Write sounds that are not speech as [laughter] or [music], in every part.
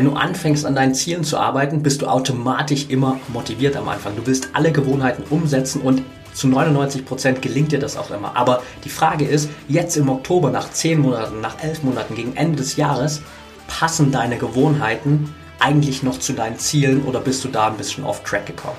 Wenn du anfängst an deinen Zielen zu arbeiten, bist du automatisch immer motiviert am Anfang. Du willst alle Gewohnheiten umsetzen und zu 99 Prozent gelingt dir das auch immer. Aber die Frage ist, jetzt im Oktober, nach 10 Monaten, nach 11 Monaten, gegen Ende des Jahres, passen deine Gewohnheiten eigentlich noch zu deinen Zielen oder bist du da ein bisschen off track gekommen?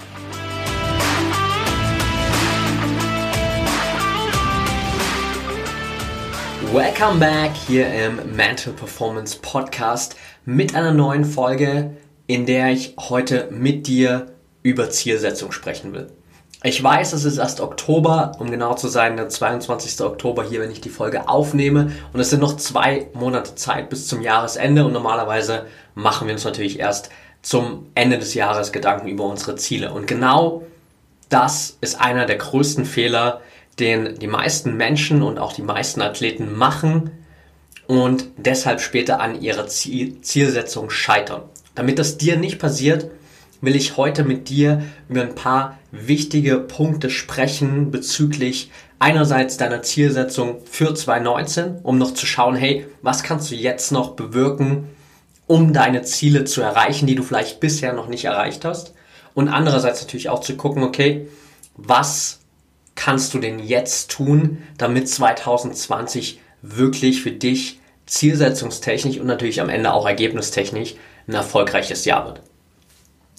Welcome back hier im Mental Performance Podcast mit einer neuen Folge, in der ich heute mit dir über Zielsetzung sprechen will. Ich weiß, es ist erst Oktober, um genau zu sein, der 22. Oktober hier, wenn ich die Folge aufnehme. Und es sind noch zwei Monate Zeit bis zum Jahresende. Und normalerweise machen wir uns natürlich erst zum Ende des Jahres Gedanken über unsere Ziele. Und genau das ist einer der größten Fehler, den die meisten Menschen und auch die meisten Athleten machen und deshalb später an ihrer Zielsetzung scheitern. Damit das dir nicht passiert, will ich heute mit dir über ein paar wichtige Punkte sprechen bezüglich einerseits deiner Zielsetzung für 2019, um noch zu schauen, hey, was kannst du jetzt noch bewirken, um deine Ziele zu erreichen, die du vielleicht bisher noch nicht erreicht hast. Und andererseits natürlich auch zu gucken, okay, was kannst du denn jetzt tun, damit 2020 wirklich für dich zielsetzungstechnisch und natürlich am Ende auch ergebnistechnisch ein erfolgreiches Jahr wird.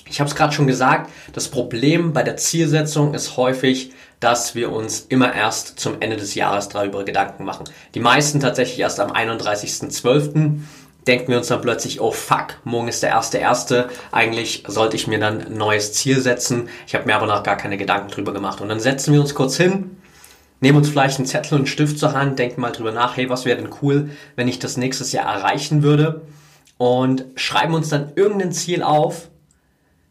Ich habe es gerade schon gesagt, das Problem bei der Zielsetzung ist häufig, dass wir uns immer erst zum Ende des Jahres darüber Gedanken machen. Die meisten tatsächlich erst am 31.12 denken wir uns dann plötzlich, oh fuck, morgen ist der erste erste. Eigentlich sollte ich mir dann ein neues Ziel setzen. Ich habe mir aber noch gar keine Gedanken drüber gemacht. Und dann setzen wir uns kurz hin, nehmen uns vielleicht einen Zettel und einen Stift zur Hand, denken mal drüber nach, hey, was wäre denn cool, wenn ich das nächstes Jahr erreichen würde? Und schreiben uns dann irgendein Ziel auf,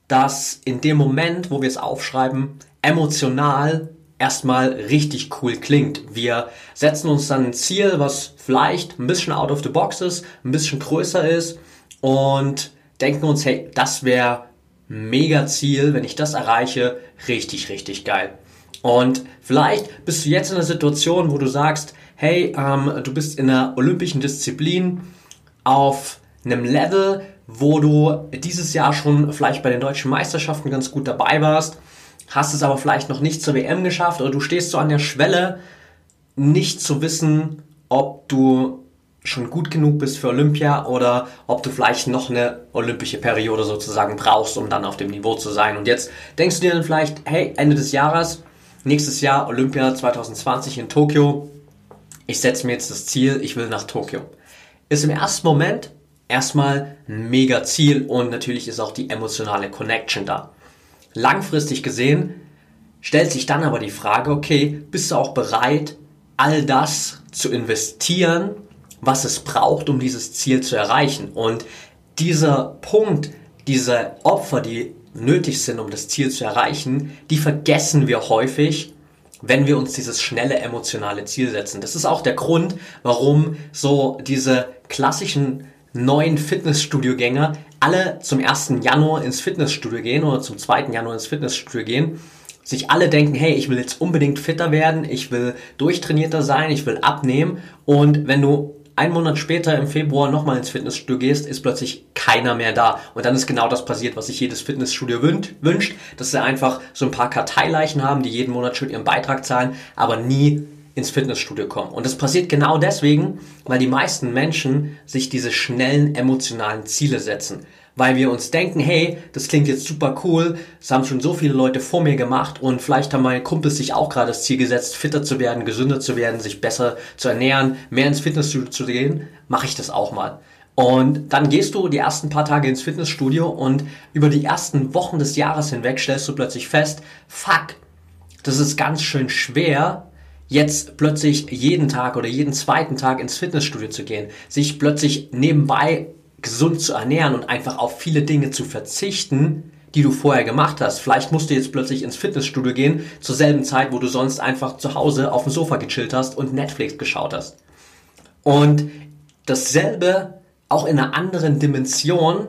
das in dem Moment, wo wir es aufschreiben, emotional erstmal richtig cool klingt. Wir setzen uns dann ein Ziel, was vielleicht ein bisschen out of the box ist, ein bisschen größer ist und denken uns, hey, das wäre mega Ziel, wenn ich das erreiche, richtig, richtig geil. Und vielleicht bist du jetzt in einer Situation, wo du sagst, hey, ähm, du bist in einer olympischen Disziplin auf einem Level, wo du dieses Jahr schon vielleicht bei den deutschen Meisterschaften ganz gut dabei warst hast es aber vielleicht noch nicht zur WM geschafft oder du stehst so an der Schwelle, nicht zu wissen, ob du schon gut genug bist für Olympia oder ob du vielleicht noch eine olympische Periode sozusagen brauchst, um dann auf dem Niveau zu sein. Und jetzt denkst du dir dann vielleicht, hey, Ende des Jahres, nächstes Jahr Olympia 2020 in Tokio, ich setze mir jetzt das Ziel, ich will nach Tokio. Ist im ersten Moment erstmal ein mega Ziel und natürlich ist auch die emotionale Connection da. Langfristig gesehen stellt sich dann aber die Frage, okay, bist du auch bereit, all das zu investieren, was es braucht, um dieses Ziel zu erreichen? Und dieser Punkt, diese Opfer, die nötig sind, um das Ziel zu erreichen, die vergessen wir häufig, wenn wir uns dieses schnelle emotionale Ziel setzen. Das ist auch der Grund, warum so diese klassischen neuen Fitnessstudio-Gänger alle zum 1. Januar ins Fitnessstudio gehen oder zum 2. Januar ins Fitnessstudio gehen, sich alle denken, hey, ich will jetzt unbedingt fitter werden, ich will durchtrainierter sein, ich will abnehmen und wenn du einen Monat später im Februar nochmal ins Fitnessstudio gehst, ist plötzlich keiner mehr da. Und dann ist genau das passiert, was sich jedes Fitnessstudio wünscht, dass sie einfach so ein paar Karteileichen haben, die jeden Monat schon ihren Beitrag zahlen, aber nie ins Fitnessstudio kommen. Und das passiert genau deswegen, weil die meisten Menschen sich diese schnellen emotionalen Ziele setzen. Weil wir uns denken, hey, das klingt jetzt super cool, das haben schon so viele Leute vor mir gemacht und vielleicht haben meine Kumpels sich auch gerade das Ziel gesetzt, fitter zu werden, gesünder zu werden, sich besser zu ernähren, mehr ins Fitnessstudio zu gehen, mache ich das auch mal. Und dann gehst du die ersten paar Tage ins Fitnessstudio und über die ersten Wochen des Jahres hinweg stellst du plötzlich fest, fuck, das ist ganz schön schwer, jetzt plötzlich jeden Tag oder jeden zweiten Tag ins Fitnessstudio zu gehen, sich plötzlich nebenbei gesund zu ernähren und einfach auf viele Dinge zu verzichten, die du vorher gemacht hast. Vielleicht musst du jetzt plötzlich ins Fitnessstudio gehen, zur selben Zeit, wo du sonst einfach zu Hause auf dem Sofa gechillt hast und Netflix geschaut hast. Und dasselbe auch in einer anderen Dimension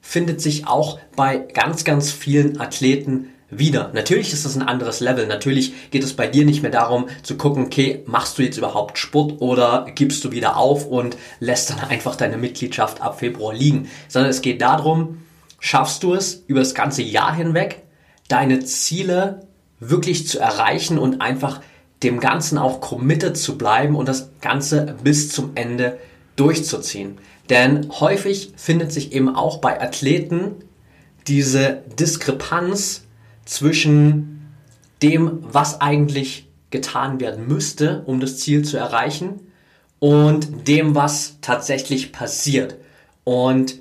findet sich auch bei ganz, ganz vielen Athleten wieder. Natürlich ist das ein anderes Level. Natürlich geht es bei dir nicht mehr darum zu gucken, okay, machst du jetzt überhaupt Sport oder gibst du wieder auf und lässt dann einfach deine Mitgliedschaft ab Februar liegen, sondern es geht darum, schaffst du es über das ganze Jahr hinweg, deine Ziele wirklich zu erreichen und einfach dem Ganzen auch committed zu bleiben und das Ganze bis zum Ende durchzuziehen. Denn häufig findet sich eben auch bei Athleten diese Diskrepanz zwischen dem, was eigentlich getan werden müsste, um das Ziel zu erreichen, und dem, was tatsächlich passiert. Und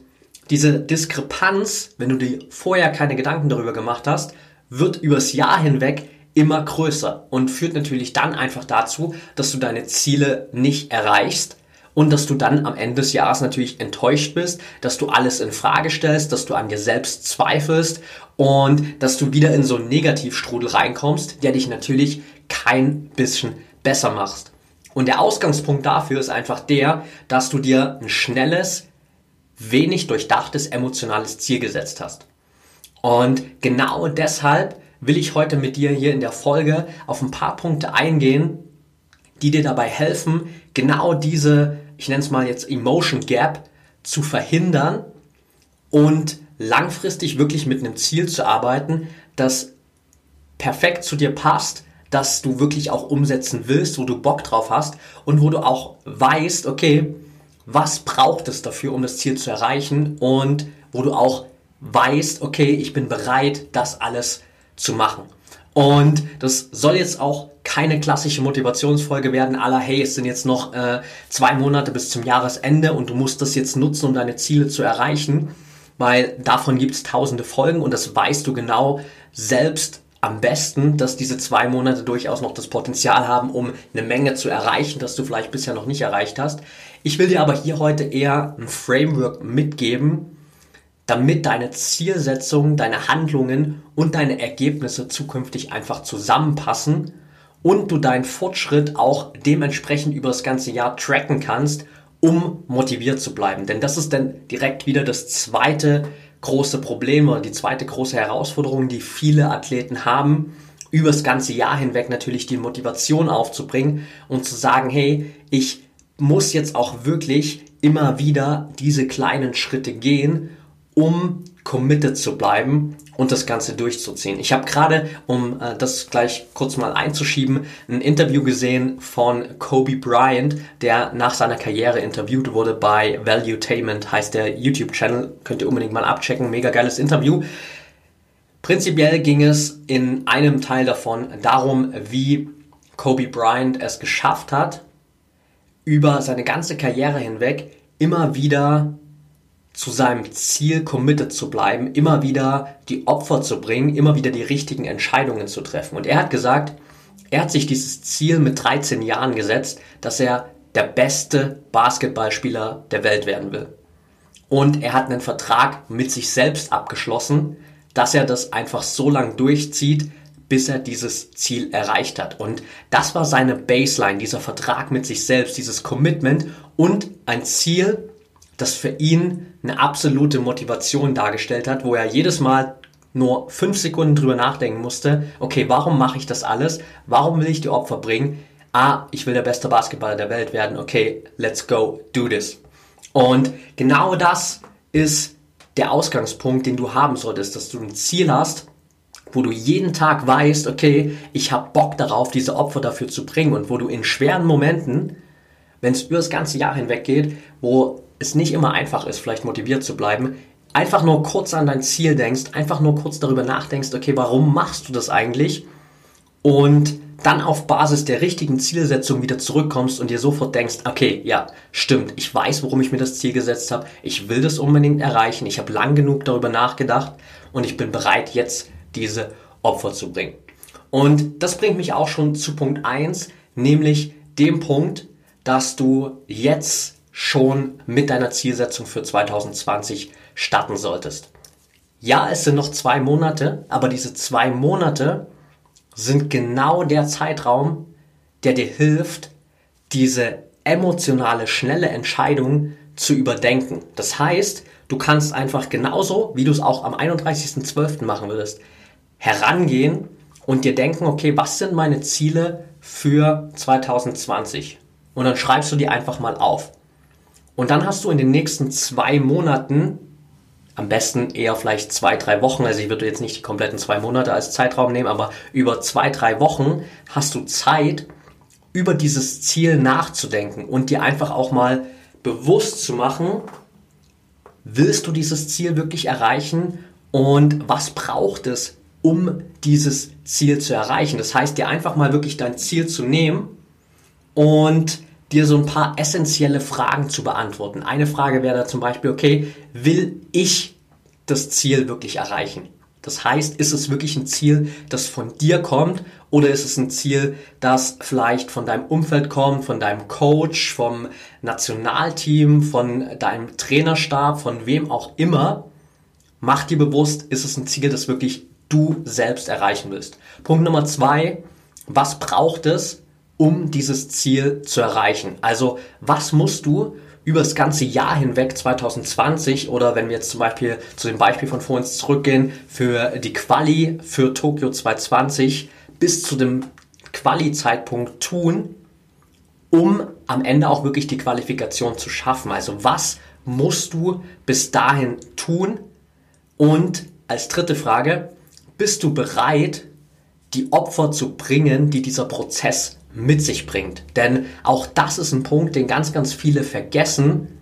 diese Diskrepanz, wenn du dir vorher keine Gedanken darüber gemacht hast, wird übers Jahr hinweg immer größer und führt natürlich dann einfach dazu, dass du deine Ziele nicht erreichst und dass du dann am Ende des Jahres natürlich enttäuscht bist, dass du alles in Frage stellst, dass du an dir selbst zweifelst und dass du wieder in so einen Negativstrudel reinkommst, der dich natürlich kein bisschen besser machst. Und der Ausgangspunkt dafür ist einfach der, dass du dir ein schnelles, wenig durchdachtes emotionales Ziel gesetzt hast. Und genau deshalb will ich heute mit dir hier in der Folge auf ein paar Punkte eingehen, die dir dabei helfen, genau diese ich nenne es mal jetzt Emotion Gap, zu verhindern und langfristig wirklich mit einem Ziel zu arbeiten, das perfekt zu dir passt, das du wirklich auch umsetzen willst, wo du Bock drauf hast und wo du auch weißt, okay, was braucht es dafür, um das Ziel zu erreichen und wo du auch weißt, okay, ich bin bereit, das alles zu machen. Und das soll jetzt auch keine klassische Motivationsfolge werden, aller hey, es sind jetzt noch äh, zwei Monate bis zum Jahresende und du musst das jetzt nutzen, um deine Ziele zu erreichen, weil davon gibt es tausende Folgen und das weißt du genau selbst am besten, dass diese zwei Monate durchaus noch das Potenzial haben, um eine Menge zu erreichen, das du vielleicht bisher noch nicht erreicht hast. Ich will dir aber hier heute eher ein Framework mitgeben, damit deine Zielsetzungen, deine Handlungen und deine Ergebnisse zukünftig einfach zusammenpassen und du deinen Fortschritt auch dementsprechend über das ganze Jahr tracken kannst, um motiviert zu bleiben. Denn das ist dann direkt wieder das zweite große Problem oder die zweite große Herausforderung, die viele Athleten haben, über das ganze Jahr hinweg natürlich die Motivation aufzubringen und zu sagen, hey, ich muss jetzt auch wirklich immer wieder diese kleinen Schritte gehen um committed zu bleiben und das Ganze durchzuziehen. Ich habe gerade, um äh, das gleich kurz mal einzuschieben, ein Interview gesehen von Kobe Bryant, der nach seiner Karriere interviewt wurde bei Valuetainment, heißt der YouTube-Channel. Könnt ihr unbedingt mal abchecken. Mega geiles Interview. Prinzipiell ging es in einem Teil davon darum, wie Kobe Bryant es geschafft hat, über seine ganze Karriere hinweg immer wieder zu seinem Ziel committed zu bleiben, immer wieder die Opfer zu bringen, immer wieder die richtigen Entscheidungen zu treffen. Und er hat gesagt, er hat sich dieses Ziel mit 13 Jahren gesetzt, dass er der beste Basketballspieler der Welt werden will. Und er hat einen Vertrag mit sich selbst abgeschlossen, dass er das einfach so lang durchzieht, bis er dieses Ziel erreicht hat. Und das war seine Baseline, dieser Vertrag mit sich selbst, dieses Commitment und ein Ziel, das für ihn eine absolute Motivation dargestellt hat, wo er jedes Mal nur fünf Sekunden drüber nachdenken musste, okay, warum mache ich das alles? Warum will ich die Opfer bringen? Ah, ich will der beste Basketballer der Welt werden. Okay, let's go, do this. Und genau das ist der Ausgangspunkt, den du haben solltest, dass du ein Ziel hast, wo du jeden Tag weißt, okay, ich habe Bock darauf, diese Opfer dafür zu bringen und wo du in schweren Momenten, wenn es über das ganze Jahr hinweg geht, wo es nicht immer einfach ist, vielleicht motiviert zu bleiben, einfach nur kurz an dein Ziel denkst, einfach nur kurz darüber nachdenkst, okay, warum machst du das eigentlich? Und dann auf Basis der richtigen Zielsetzung wieder zurückkommst und dir sofort denkst, okay, ja, stimmt, ich weiß, warum ich mir das Ziel gesetzt habe, ich will das unbedingt erreichen, ich habe lang genug darüber nachgedacht und ich bin bereit, jetzt diese Opfer zu bringen. Und das bringt mich auch schon zu Punkt 1, nämlich dem Punkt, dass du jetzt schon mit deiner Zielsetzung für 2020 starten solltest. Ja, es sind noch zwei Monate, aber diese zwei Monate sind genau der Zeitraum, der dir hilft, diese emotionale, schnelle Entscheidung zu überdenken. Das heißt, du kannst einfach genauso, wie du es auch am 31.12. machen würdest, herangehen und dir denken, okay, was sind meine Ziele für 2020? Und dann schreibst du die einfach mal auf. Und dann hast du in den nächsten zwei Monaten, am besten eher vielleicht zwei, drei Wochen, also ich würde jetzt nicht die kompletten zwei Monate als Zeitraum nehmen, aber über zwei, drei Wochen hast du Zeit, über dieses Ziel nachzudenken und dir einfach auch mal bewusst zu machen, willst du dieses Ziel wirklich erreichen und was braucht es, um dieses Ziel zu erreichen. Das heißt, dir einfach mal wirklich dein Ziel zu nehmen und dir so ein paar essentielle Fragen zu beantworten. Eine Frage wäre da zum Beispiel, okay, will ich das Ziel wirklich erreichen? Das heißt, ist es wirklich ein Ziel, das von dir kommt oder ist es ein Ziel, das vielleicht von deinem Umfeld kommt, von deinem Coach, vom Nationalteam, von deinem Trainerstab, von wem auch immer? Mach dir bewusst, ist es ein Ziel, das wirklich du selbst erreichen willst. Punkt Nummer zwei, was braucht es, um dieses Ziel zu erreichen? Also was musst du über das ganze Jahr hinweg 2020 oder wenn wir jetzt zum Beispiel zu dem Beispiel von vorhin zurückgehen für die Quali für Tokio 2020 bis zu dem Quali-Zeitpunkt tun, um am Ende auch wirklich die Qualifikation zu schaffen. Also was musst du bis dahin tun? Und als dritte Frage, bist du bereit, die Opfer zu bringen, die dieser Prozess mit sich bringt. Denn auch das ist ein Punkt, den ganz, ganz viele vergessen,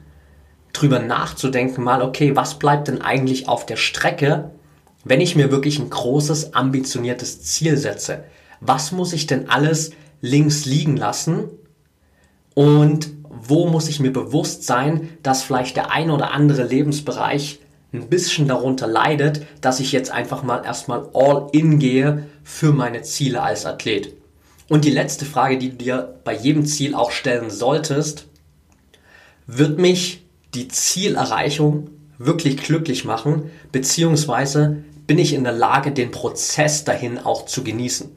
drüber nachzudenken, mal, okay, was bleibt denn eigentlich auf der Strecke, wenn ich mir wirklich ein großes, ambitioniertes Ziel setze? Was muss ich denn alles links liegen lassen? Und wo muss ich mir bewusst sein, dass vielleicht der ein oder andere Lebensbereich ein bisschen darunter leidet, dass ich jetzt einfach mal erstmal all in gehe für meine Ziele als Athlet. Und die letzte Frage, die du dir bei jedem Ziel auch stellen solltest, wird mich die Zielerreichung wirklich glücklich machen, beziehungsweise bin ich in der Lage, den Prozess dahin auch zu genießen.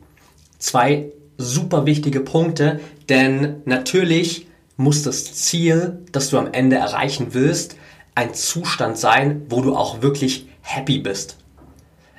Zwei super wichtige Punkte, denn natürlich muss das Ziel, das du am Ende erreichen willst, ein Zustand sein, wo du auch wirklich happy bist.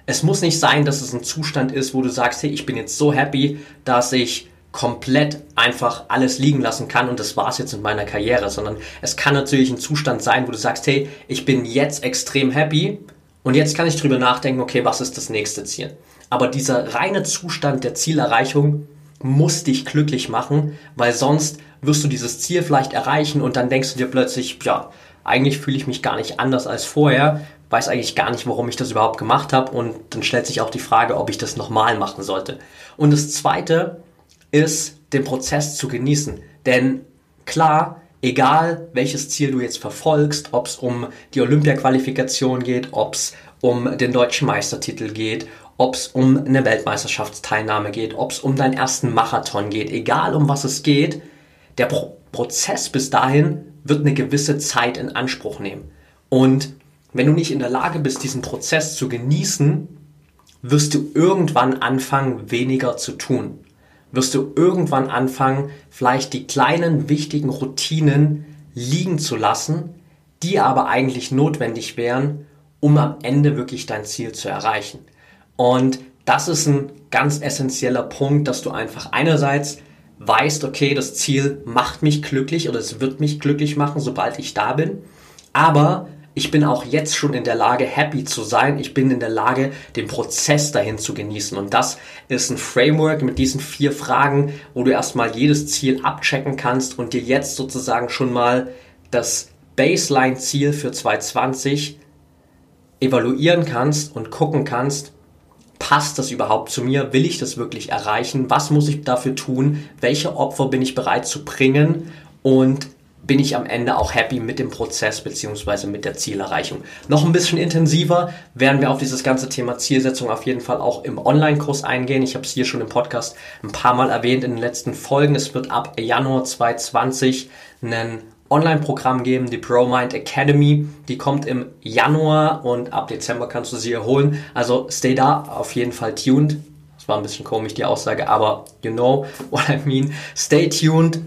Es muss nicht sein, dass es ein Zustand ist, wo du sagst, hey, ich bin jetzt so happy, dass ich komplett einfach alles liegen lassen kann und das war's jetzt in meiner Karriere, sondern es kann natürlich ein Zustand sein, wo du sagst, hey, ich bin jetzt extrem happy und jetzt kann ich drüber nachdenken, okay, was ist das nächste Ziel? Aber dieser reine Zustand der Zielerreichung muss dich glücklich machen, weil sonst wirst du dieses Ziel vielleicht erreichen und dann denkst du dir plötzlich, ja, eigentlich fühle ich mich gar nicht anders als vorher, weiß eigentlich gar nicht, warum ich das überhaupt gemacht habe und dann stellt sich auch die Frage, ob ich das nochmal machen sollte. Und das Zweite ist, den Prozess zu genießen. Denn klar, egal welches Ziel du jetzt verfolgst, ob es um die Olympia-Qualifikation geht, ob es um den deutschen Meistertitel geht, ob es um eine Weltmeisterschaftsteilnahme geht, ob es um deinen ersten Marathon geht, egal um was es geht, der Pro Prozess bis dahin wird eine gewisse Zeit in Anspruch nehmen. Und wenn du nicht in der Lage bist, diesen Prozess zu genießen, wirst du irgendwann anfangen, weniger zu tun. Wirst du irgendwann anfangen, vielleicht die kleinen, wichtigen Routinen liegen zu lassen, die aber eigentlich notwendig wären, um am Ende wirklich dein Ziel zu erreichen. Und das ist ein ganz essentieller Punkt, dass du einfach einerseits weißt, okay, das Ziel macht mich glücklich oder es wird mich glücklich machen, sobald ich da bin, aber ich bin auch jetzt schon in der Lage, happy zu sein. Ich bin in der Lage, den Prozess dahin zu genießen. Und das ist ein Framework mit diesen vier Fragen, wo du erstmal jedes Ziel abchecken kannst und dir jetzt sozusagen schon mal das Baseline-Ziel für 2020 evaluieren kannst und gucken kannst, passt das überhaupt zu mir? Will ich das wirklich erreichen? Was muss ich dafür tun? Welche Opfer bin ich bereit zu bringen? Und bin ich am Ende auch happy mit dem Prozess beziehungsweise mit der Zielerreichung. Noch ein bisschen intensiver werden wir auf dieses ganze Thema Zielsetzung auf jeden Fall auch im Online-Kurs eingehen. Ich habe es hier schon im Podcast ein paar Mal erwähnt in den letzten Folgen. Es wird ab Januar 2020 einen Online-Programm geben, die ProMind Academy. Die kommt im Januar und ab Dezember kannst du sie erholen. Also stay da auf jeden Fall tuned. Das war ein bisschen komisch, die Aussage, aber you know what I mean. Stay tuned.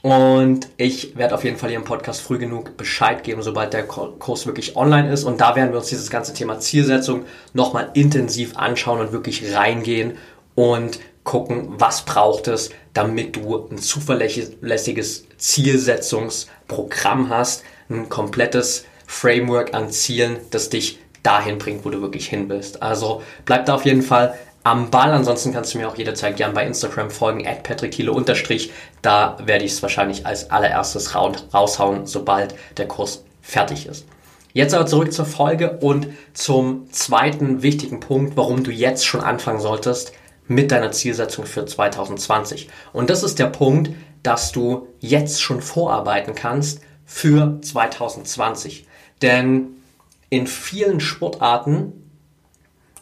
Und ich werde auf jeden Fall hier im Podcast früh genug Bescheid geben, sobald der Kurs wirklich online ist. Und da werden wir uns dieses ganze Thema Zielsetzung nochmal intensiv anschauen und wirklich reingehen und gucken, was braucht es, damit du ein zuverlässiges Zielsetzungsprogramm hast, ein komplettes Framework an Zielen, das dich dahin bringt, wo du wirklich hin willst. Also bleib da auf jeden Fall am Ball. Ansonsten kannst du mir auch jederzeit gern bei Instagram folgen, at unterstrich. Da werde ich es wahrscheinlich als allererstes raushauen, sobald der Kurs fertig ist. Jetzt aber zurück zur Folge und zum zweiten wichtigen Punkt, warum du jetzt schon anfangen solltest mit deiner Zielsetzung für 2020. Und das ist der Punkt, dass du jetzt schon vorarbeiten kannst für 2020. Denn in vielen Sportarten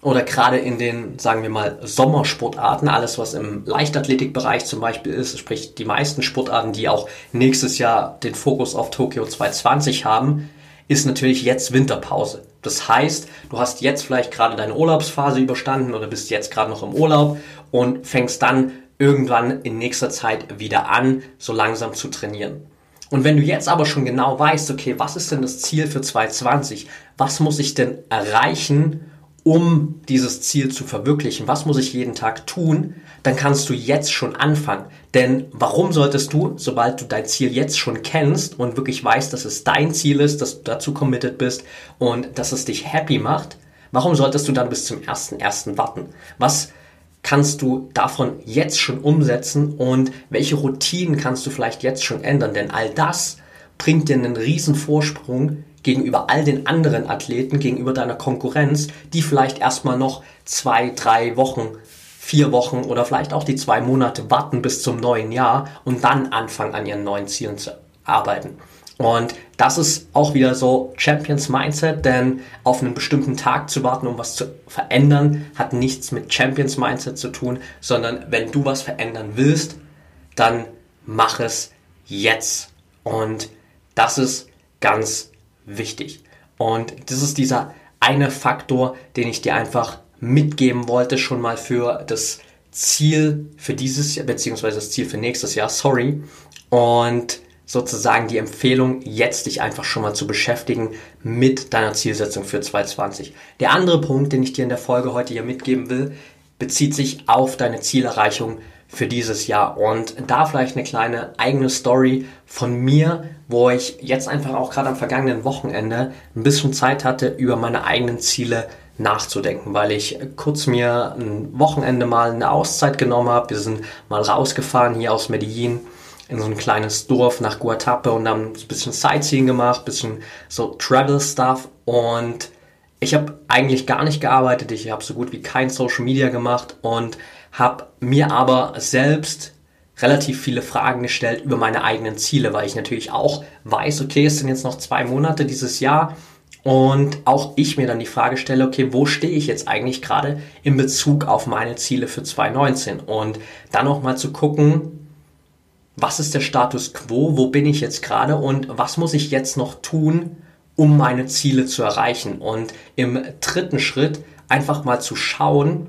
oder gerade in den, sagen wir mal, Sommersportarten, alles was im Leichtathletikbereich zum Beispiel ist, sprich die meisten Sportarten, die auch nächstes Jahr den Fokus auf Tokio 2020 haben, ist natürlich jetzt Winterpause. Das heißt, du hast jetzt vielleicht gerade deine Urlaubsphase überstanden oder bist jetzt gerade noch im Urlaub und fängst dann irgendwann in nächster Zeit wieder an, so langsam zu trainieren. Und wenn du jetzt aber schon genau weißt, okay, was ist denn das Ziel für 2020? Was muss ich denn erreichen, um dieses Ziel zu verwirklichen? Was muss ich jeden Tag tun? Dann kannst du jetzt schon anfangen. Denn warum solltest du, sobald du dein Ziel jetzt schon kennst und wirklich weißt, dass es dein Ziel ist, dass du dazu committed bist und dass es dich happy macht, warum solltest du dann bis zum 1.1. warten? Was kannst du davon jetzt schon umsetzen und welche Routinen kannst du vielleicht jetzt schon ändern? Denn all das bringt dir einen riesen Vorsprung gegenüber all den anderen Athleten, gegenüber deiner Konkurrenz, die vielleicht erstmal noch zwei, drei Wochen, vier Wochen oder vielleicht auch die zwei Monate warten bis zum neuen Jahr und dann anfangen an ihren neuen Zielen zu arbeiten. Und das ist auch wieder so Champions Mindset, denn auf einen bestimmten Tag zu warten, um was zu verändern, hat nichts mit Champions Mindset zu tun, sondern wenn du was verändern willst, dann mach es jetzt. Und das ist ganz wichtig. Und das ist dieser eine Faktor, den ich dir einfach mitgeben wollte, schon mal für das Ziel für dieses Jahr, beziehungsweise das Ziel für nächstes Jahr, sorry. Und sozusagen die Empfehlung, jetzt dich einfach schon mal zu beschäftigen mit deiner Zielsetzung für 2020. Der andere Punkt, den ich dir in der Folge heute hier mitgeben will, bezieht sich auf deine Zielerreichung für dieses Jahr. Und da vielleicht eine kleine eigene Story von mir, wo ich jetzt einfach auch gerade am vergangenen Wochenende ein bisschen Zeit hatte, über meine eigenen Ziele nachzudenken, weil ich kurz mir ein Wochenende mal eine Auszeit genommen habe. Wir sind mal rausgefahren hier aus Medellin in so ein kleines Dorf nach Guatape und haben ein bisschen Sightseeing gemacht, ein bisschen so Travel Stuff und ich habe eigentlich gar nicht gearbeitet, ich habe so gut wie kein Social Media gemacht und habe mir aber selbst relativ viele Fragen gestellt über meine eigenen Ziele, weil ich natürlich auch weiß, okay, es sind jetzt noch zwei Monate dieses Jahr und auch ich mir dann die Frage stelle, okay, wo stehe ich jetzt eigentlich gerade in Bezug auf meine Ziele für 2019 und dann noch mal zu gucken, was ist der Status quo, wo bin ich jetzt gerade und was muss ich jetzt noch tun, um meine Ziele zu erreichen? Und im dritten Schritt einfach mal zu schauen,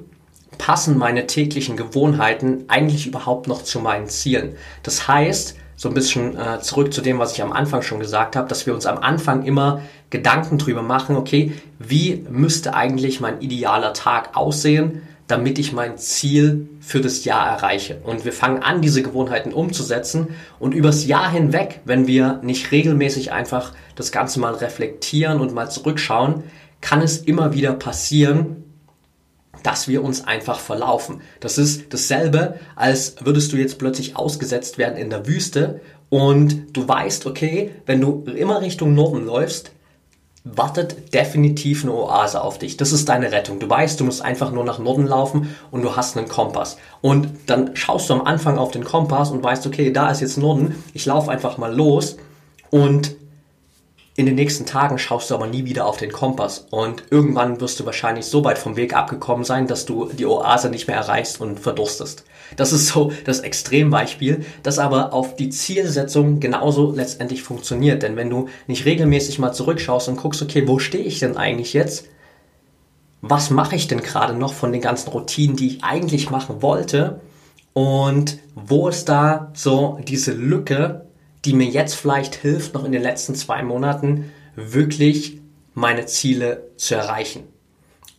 passen meine täglichen Gewohnheiten eigentlich überhaupt noch zu meinen Zielen? Das heißt, so ein bisschen äh, zurück zu dem, was ich am Anfang schon gesagt habe, dass wir uns am Anfang immer Gedanken drüber machen, okay, wie müsste eigentlich mein idealer Tag aussehen, damit ich mein Ziel für das Jahr erreiche. Und wir fangen an, diese Gewohnheiten umzusetzen und übers Jahr hinweg, wenn wir nicht regelmäßig einfach das Ganze mal reflektieren und mal zurückschauen, kann es immer wieder passieren, dass wir uns einfach verlaufen. Das ist dasselbe, als würdest du jetzt plötzlich ausgesetzt werden in der Wüste und du weißt, okay, wenn du immer Richtung Norden läufst, wartet definitiv eine Oase auf dich. Das ist deine Rettung. Du weißt, du musst einfach nur nach Norden laufen und du hast einen Kompass. Und dann schaust du am Anfang auf den Kompass und weißt, okay, da ist jetzt Norden. Ich laufe einfach mal los und in den nächsten Tagen schaust du aber nie wieder auf den Kompass und irgendwann wirst du wahrscheinlich so weit vom Weg abgekommen sein, dass du die Oase nicht mehr erreichst und verdurstest. Das ist so das Extrembeispiel, das aber auf die Zielsetzung genauso letztendlich funktioniert. Denn wenn du nicht regelmäßig mal zurückschaust und guckst, okay, wo stehe ich denn eigentlich jetzt? Was mache ich denn gerade noch von den ganzen Routinen, die ich eigentlich machen wollte? Und wo ist da so diese Lücke, die mir jetzt vielleicht hilft, noch in den letzten zwei Monaten wirklich meine Ziele zu erreichen.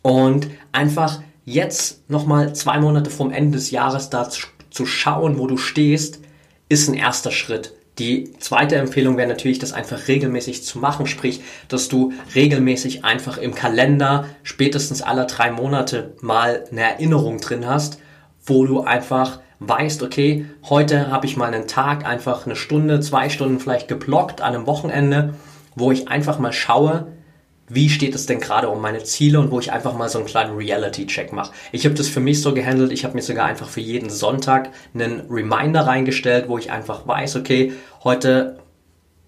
Und einfach jetzt nochmal zwei Monate vom Ende des Jahres da zu schauen, wo du stehst, ist ein erster Schritt. Die zweite Empfehlung wäre natürlich, das einfach regelmäßig zu machen, sprich, dass du regelmäßig einfach im Kalender spätestens alle drei Monate mal eine Erinnerung drin hast, wo du einfach weißt, okay, heute habe ich mal einen Tag, einfach eine Stunde, zwei Stunden vielleicht geblockt an einem Wochenende, wo ich einfach mal schaue, wie steht es denn gerade um meine Ziele und wo ich einfach mal so einen kleinen Reality-Check mache. Ich habe das für mich so gehandelt, ich habe mir sogar einfach für jeden Sonntag einen Reminder reingestellt, wo ich einfach weiß, okay, heute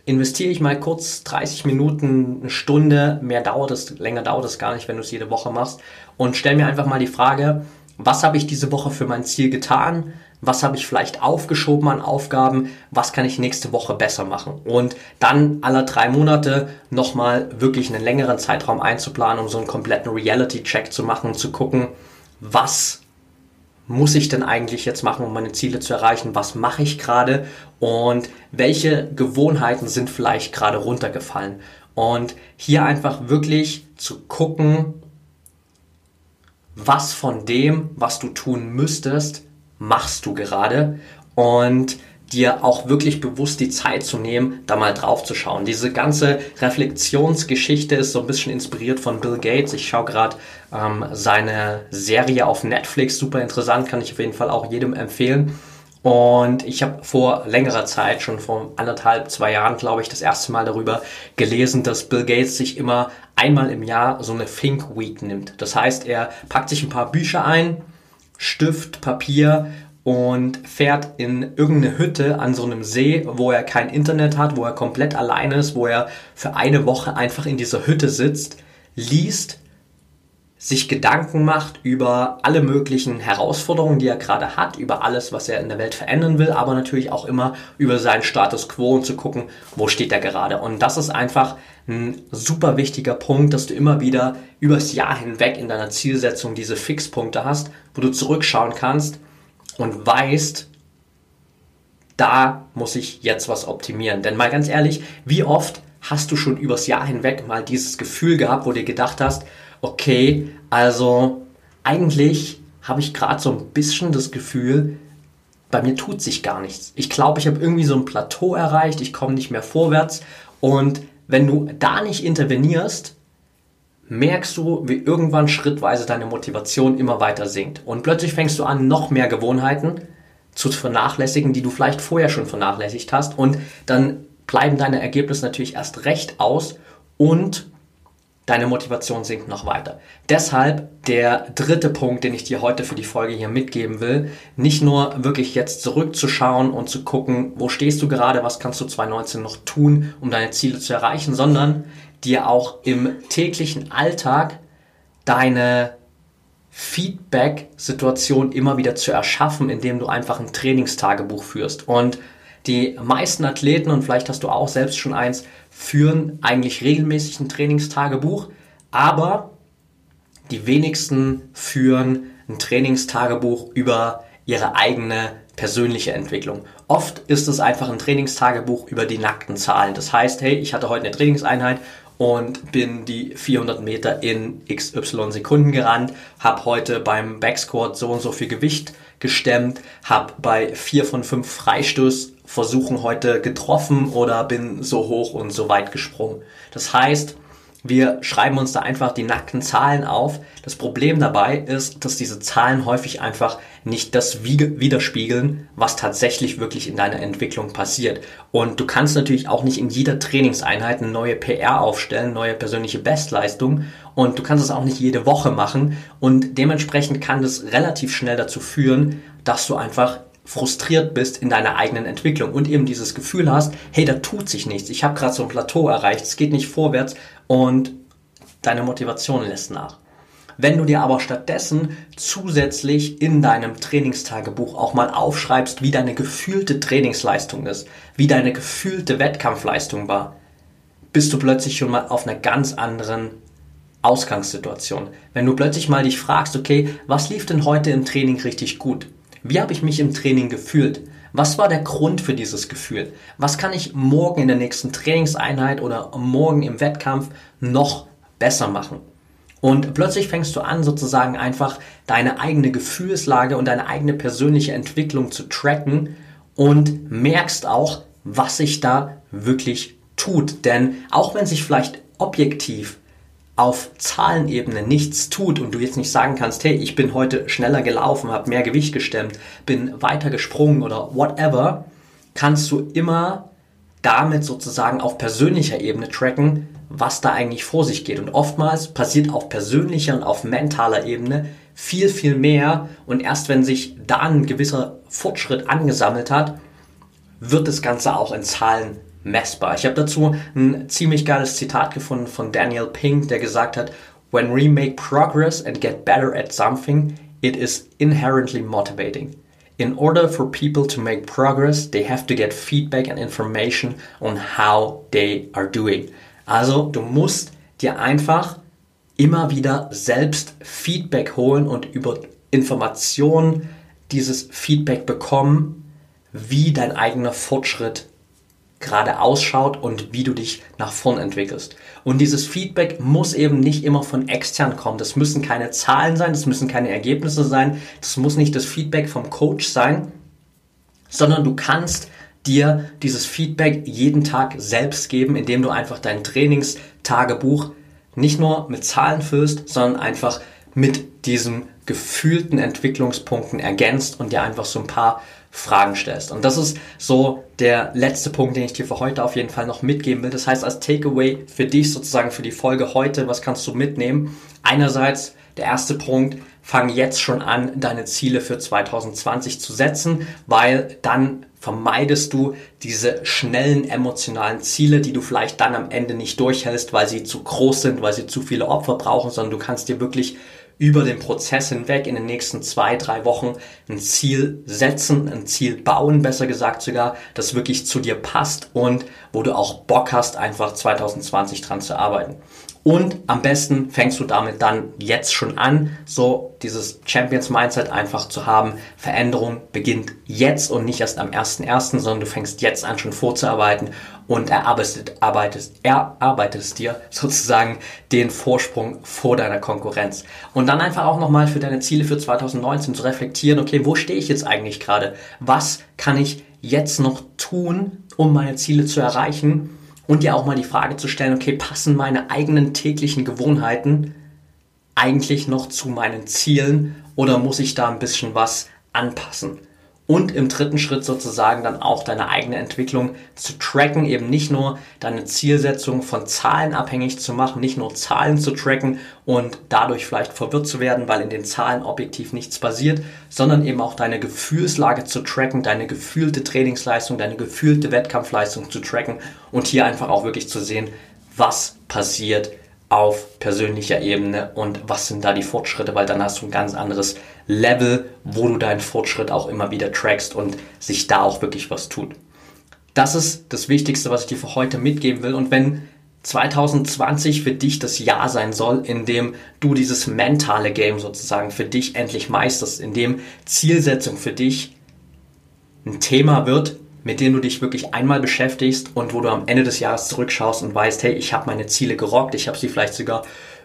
investiere ich mal kurz 30 Minuten, eine Stunde, mehr dauert es, länger dauert es gar nicht, wenn du es jede Woche machst und stell mir einfach mal die Frage, was habe ich diese Woche für mein Ziel getan, was habe ich vielleicht aufgeschoben an Aufgaben, was kann ich nächste Woche besser machen. Und dann alle drei Monate nochmal wirklich einen längeren Zeitraum einzuplanen, um so einen kompletten Reality-Check zu machen und zu gucken, was muss ich denn eigentlich jetzt machen, um meine Ziele zu erreichen? Was mache ich gerade? Und welche Gewohnheiten sind vielleicht gerade runtergefallen? Und hier einfach wirklich zu gucken, was von dem, was du tun müsstest, machst du gerade und dir auch wirklich bewusst die Zeit zu nehmen, da mal drauf zu schauen. Diese ganze Reflexionsgeschichte ist so ein bisschen inspiriert von Bill Gates. Ich schaue gerade ähm, seine Serie auf Netflix, super interessant, kann ich auf jeden Fall auch jedem empfehlen. Und ich habe vor längerer Zeit, schon vor anderthalb, zwei Jahren, glaube ich, das erste Mal darüber gelesen, dass Bill Gates sich immer einmal im Jahr so eine Think Week nimmt. Das heißt, er packt sich ein paar Bücher ein, Stift, Papier und fährt in irgendeine Hütte an so einem See, wo er kein Internet hat, wo er komplett allein ist, wo er für eine Woche einfach in dieser Hütte sitzt, liest sich Gedanken macht über alle möglichen Herausforderungen, die er gerade hat, über alles, was er in der Welt verändern will, aber natürlich auch immer über seinen Status quo und zu gucken, wo steht er gerade. Und das ist einfach ein super wichtiger Punkt, dass du immer wieder übers Jahr hinweg in deiner Zielsetzung diese Fixpunkte hast, wo du zurückschauen kannst und weißt, da muss ich jetzt was optimieren. Denn mal ganz ehrlich, wie oft hast du schon übers Jahr hinweg mal dieses Gefühl gehabt, wo du gedacht hast, okay, also eigentlich habe ich gerade so ein bisschen das Gefühl, bei mir tut sich gar nichts. Ich glaube, ich habe irgendwie so ein Plateau erreicht, ich komme nicht mehr vorwärts und wenn du da nicht intervenierst, merkst du, wie irgendwann schrittweise deine Motivation immer weiter sinkt. Und plötzlich fängst du an, noch mehr Gewohnheiten zu vernachlässigen, die du vielleicht vorher schon vernachlässigt hast. Und dann bleiben deine Ergebnisse natürlich erst recht aus und deine Motivation sinkt noch weiter. Deshalb der dritte Punkt, den ich dir heute für die Folge hier mitgeben will, nicht nur wirklich jetzt zurückzuschauen und zu gucken, wo stehst du gerade, was kannst du 2019 noch tun, um deine Ziele zu erreichen, sondern dir auch im täglichen Alltag deine Feedback-Situation immer wieder zu erschaffen, indem du einfach ein Trainingstagebuch führst. Und die meisten Athleten, und vielleicht hast du auch selbst schon eins, führen eigentlich regelmäßig ein Trainingstagebuch, aber die wenigsten führen ein Trainingstagebuch über ihre eigene persönliche Entwicklung. Oft ist es einfach ein Trainingstagebuch über die nackten Zahlen. Das heißt, hey, ich hatte heute eine Trainingseinheit und bin die 400 Meter in XY Sekunden gerannt, habe heute beim Backsquat so und so viel Gewicht gestemmt, habe bei vier von fünf Freistoßversuchen heute getroffen oder bin so hoch und so weit gesprungen. Das heißt, wir schreiben uns da einfach die nackten Zahlen auf. Das Problem dabei ist, dass diese Zahlen häufig einfach nicht das widerspiegeln, was tatsächlich wirklich in deiner Entwicklung passiert. Und du kannst natürlich auch nicht in jeder Trainingseinheit eine neue PR aufstellen, neue persönliche Bestleistung. Und du kannst es auch nicht jede Woche machen. Und dementsprechend kann das relativ schnell dazu führen, dass du einfach frustriert bist in deiner eigenen Entwicklung und eben dieses Gefühl hast, hey, da tut sich nichts, ich habe gerade so ein Plateau erreicht, es geht nicht vorwärts und deine Motivation lässt nach. Wenn du dir aber stattdessen zusätzlich in deinem Trainingstagebuch auch mal aufschreibst, wie deine gefühlte Trainingsleistung ist, wie deine gefühlte Wettkampfleistung war, bist du plötzlich schon mal auf einer ganz anderen Ausgangssituation. Wenn du plötzlich mal dich fragst, okay, was lief denn heute im Training richtig gut? Wie habe ich mich im Training gefühlt? Was war der Grund für dieses Gefühl? Was kann ich morgen in der nächsten Trainingseinheit oder morgen im Wettkampf noch besser machen? Und plötzlich fängst du an, sozusagen einfach deine eigene Gefühlslage und deine eigene persönliche Entwicklung zu tracken und merkst auch, was sich da wirklich tut. Denn auch wenn sich vielleicht objektiv auf Zahlenebene nichts tut und du jetzt nicht sagen kannst, hey, ich bin heute schneller gelaufen, habe mehr Gewicht gestemmt, bin weiter gesprungen oder whatever, kannst du immer damit sozusagen auf persönlicher Ebene tracken, was da eigentlich vor sich geht. Und oftmals passiert auf persönlicher und auf mentaler Ebene viel, viel mehr. Und erst wenn sich da ein gewisser Fortschritt angesammelt hat, wird das Ganze auch in Zahlen messbar. Ich habe dazu ein ziemlich geiles Zitat gefunden von Daniel Pink, der gesagt hat, When we make progress and get better at something, it is inherently motivating. In order for people to make progress, they have to get feedback and information on how they are doing. Also du musst dir einfach immer wieder selbst Feedback holen und über Informationen dieses Feedback bekommen, wie dein eigener Fortschritt gerade ausschaut und wie du dich nach vorn entwickelst. Und dieses Feedback muss eben nicht immer von extern kommen. Das müssen keine Zahlen sein, das müssen keine Ergebnisse sein, das muss nicht das Feedback vom Coach sein, sondern du kannst dir dieses Feedback jeden Tag selbst geben, indem du einfach dein Trainingstagebuch nicht nur mit Zahlen füllst, sondern einfach mit diesen gefühlten Entwicklungspunkten ergänzt und dir einfach so ein paar Fragen stellst. Und das ist so der letzte Punkt, den ich dir für heute auf jeden Fall noch mitgeben will. Das heißt, als Takeaway für dich sozusagen für die Folge heute, was kannst du mitnehmen? Einerseits der erste Punkt, fang jetzt schon an, deine Ziele für 2020 zu setzen, weil dann vermeidest du diese schnellen emotionalen Ziele, die du vielleicht dann am Ende nicht durchhältst, weil sie zu groß sind, weil sie zu viele Opfer brauchen, sondern du kannst dir wirklich über den Prozess hinweg in den nächsten zwei, drei Wochen ein Ziel setzen, ein Ziel bauen, besser gesagt sogar, das wirklich zu dir passt und wo du auch Bock hast, einfach 2020 dran zu arbeiten. Und am besten fängst du damit dann jetzt schon an, so dieses Champions Mindset einfach zu haben. Veränderung beginnt jetzt und nicht erst am 1.1., sondern du fängst jetzt an schon vorzuarbeiten und erarbeitest, arbeitest, erarbeitest dir [laughs] sozusagen den Vorsprung vor deiner Konkurrenz. Und dann einfach auch nochmal für deine Ziele für 2019 zu reflektieren, okay, wo stehe ich jetzt eigentlich gerade? Was kann ich jetzt noch tun, um meine Ziele zu erreichen? Und dir auch mal die Frage zu stellen, okay, passen meine eigenen täglichen Gewohnheiten eigentlich noch zu meinen Zielen oder muss ich da ein bisschen was anpassen? Und im dritten Schritt sozusagen dann auch deine eigene Entwicklung zu tracken, eben nicht nur deine Zielsetzung von Zahlen abhängig zu machen, nicht nur Zahlen zu tracken und dadurch vielleicht verwirrt zu werden, weil in den Zahlen objektiv nichts passiert, sondern eben auch deine Gefühlslage zu tracken, deine gefühlte Trainingsleistung, deine gefühlte Wettkampfleistung zu tracken und hier einfach auch wirklich zu sehen, was passiert auf persönlicher Ebene und was sind da die Fortschritte, weil dann hast du ein ganz anderes Level, wo du deinen Fortschritt auch immer wieder trackst und sich da auch wirklich was tut. Das ist das Wichtigste, was ich dir für heute mitgeben will. Und wenn 2020 für dich das Jahr sein soll, in dem du dieses mentale Game sozusagen für dich endlich meisterst, in dem Zielsetzung für dich ein Thema wird, mit denen du dich wirklich einmal beschäftigst und wo du am Ende des Jahres zurückschaust und weißt, hey, ich habe meine Ziele gerockt, ich habe sie vielleicht sogar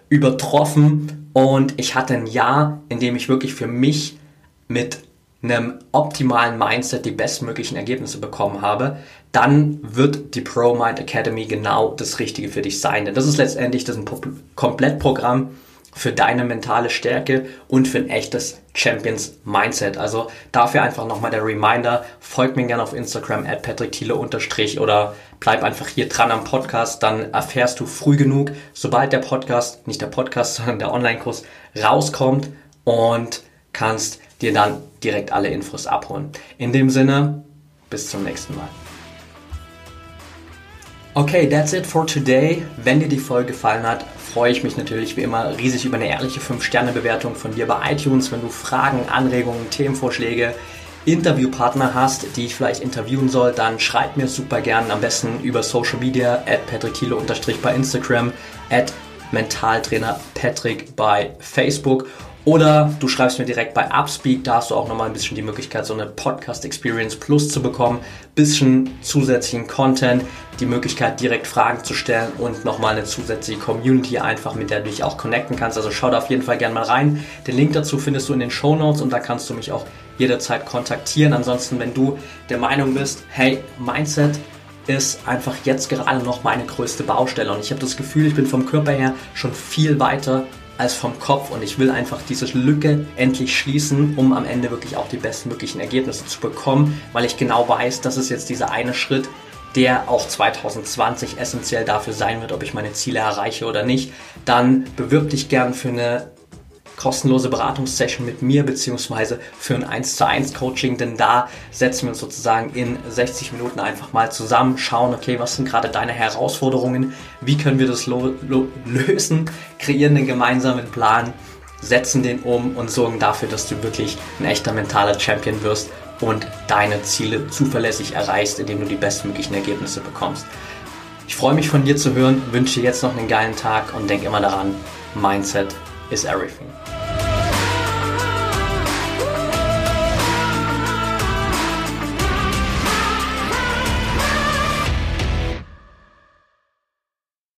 übertroffen und ich hatte ein Jahr, in dem ich wirklich für mich mit einem optimalen Mindset die bestmöglichen Ergebnisse bekommen habe, dann wird die Pro Mind Academy genau das Richtige für dich sein. Denn das ist letztendlich das ein Komplettprogramm, für deine mentale Stärke und für ein echtes Champions Mindset. Also dafür einfach nochmal der Reminder, folgt mir gerne auf Instagram at patrickthiele unterstrich oder bleib einfach hier dran am Podcast, dann erfährst du früh genug, sobald der Podcast, nicht der Podcast, [laughs] sondern der Online-Kurs rauskommt und kannst dir dann direkt alle Infos abholen. In dem Sinne, bis zum nächsten Mal. Okay, that's it for today. Wenn dir die Folge gefallen hat, freue ich mich natürlich wie immer riesig über eine ehrliche 5-Sterne-Bewertung von dir bei iTunes. Wenn du Fragen, Anregungen, Themenvorschläge, Interviewpartner hast, die ich vielleicht interviewen soll, dann schreib mir super gern am besten über Social Media at patrickthiele bei Instagram, at Mentaltrainer Patrick bei Facebook oder du schreibst mir direkt bei Upspeak, da hast du auch nochmal ein bisschen die Möglichkeit, so eine Podcast Experience Plus zu bekommen, bisschen zusätzlichen Content, die Möglichkeit direkt Fragen zu stellen und nochmal eine zusätzliche Community einfach, mit der du dich auch connecten kannst. Also schau da auf jeden Fall gerne mal rein. Den Link dazu findest du in den Show Notes und da kannst du mich auch jederzeit kontaktieren. Ansonsten, wenn du der Meinung bist, hey, Mindset ist einfach jetzt gerade noch meine größte Baustelle und ich habe das Gefühl, ich bin vom Körper her schon viel weiter als vom Kopf und ich will einfach diese Lücke endlich schließen, um am Ende wirklich auch die bestmöglichen Ergebnisse zu bekommen, weil ich genau weiß, das ist jetzt dieser eine Schritt, der auch 2020 essentiell dafür sein wird, ob ich meine Ziele erreiche oder nicht. Dann bewirb dich gern für eine kostenlose Beratungssession mit mir beziehungsweise für ein 1 zu 1 Coaching, denn da setzen wir uns sozusagen in 60 Minuten einfach mal zusammen, schauen, okay, was sind gerade deine Herausforderungen, wie können wir das lösen, kreieren einen gemeinsamen Plan, setzen den um und sorgen dafür, dass du wirklich ein echter mentaler Champion wirst und deine Ziele zuverlässig erreichst, indem du die bestmöglichen Ergebnisse bekommst. Ich freue mich von dir zu hören, wünsche jetzt noch einen geilen Tag und denk immer daran, Mindset is everything.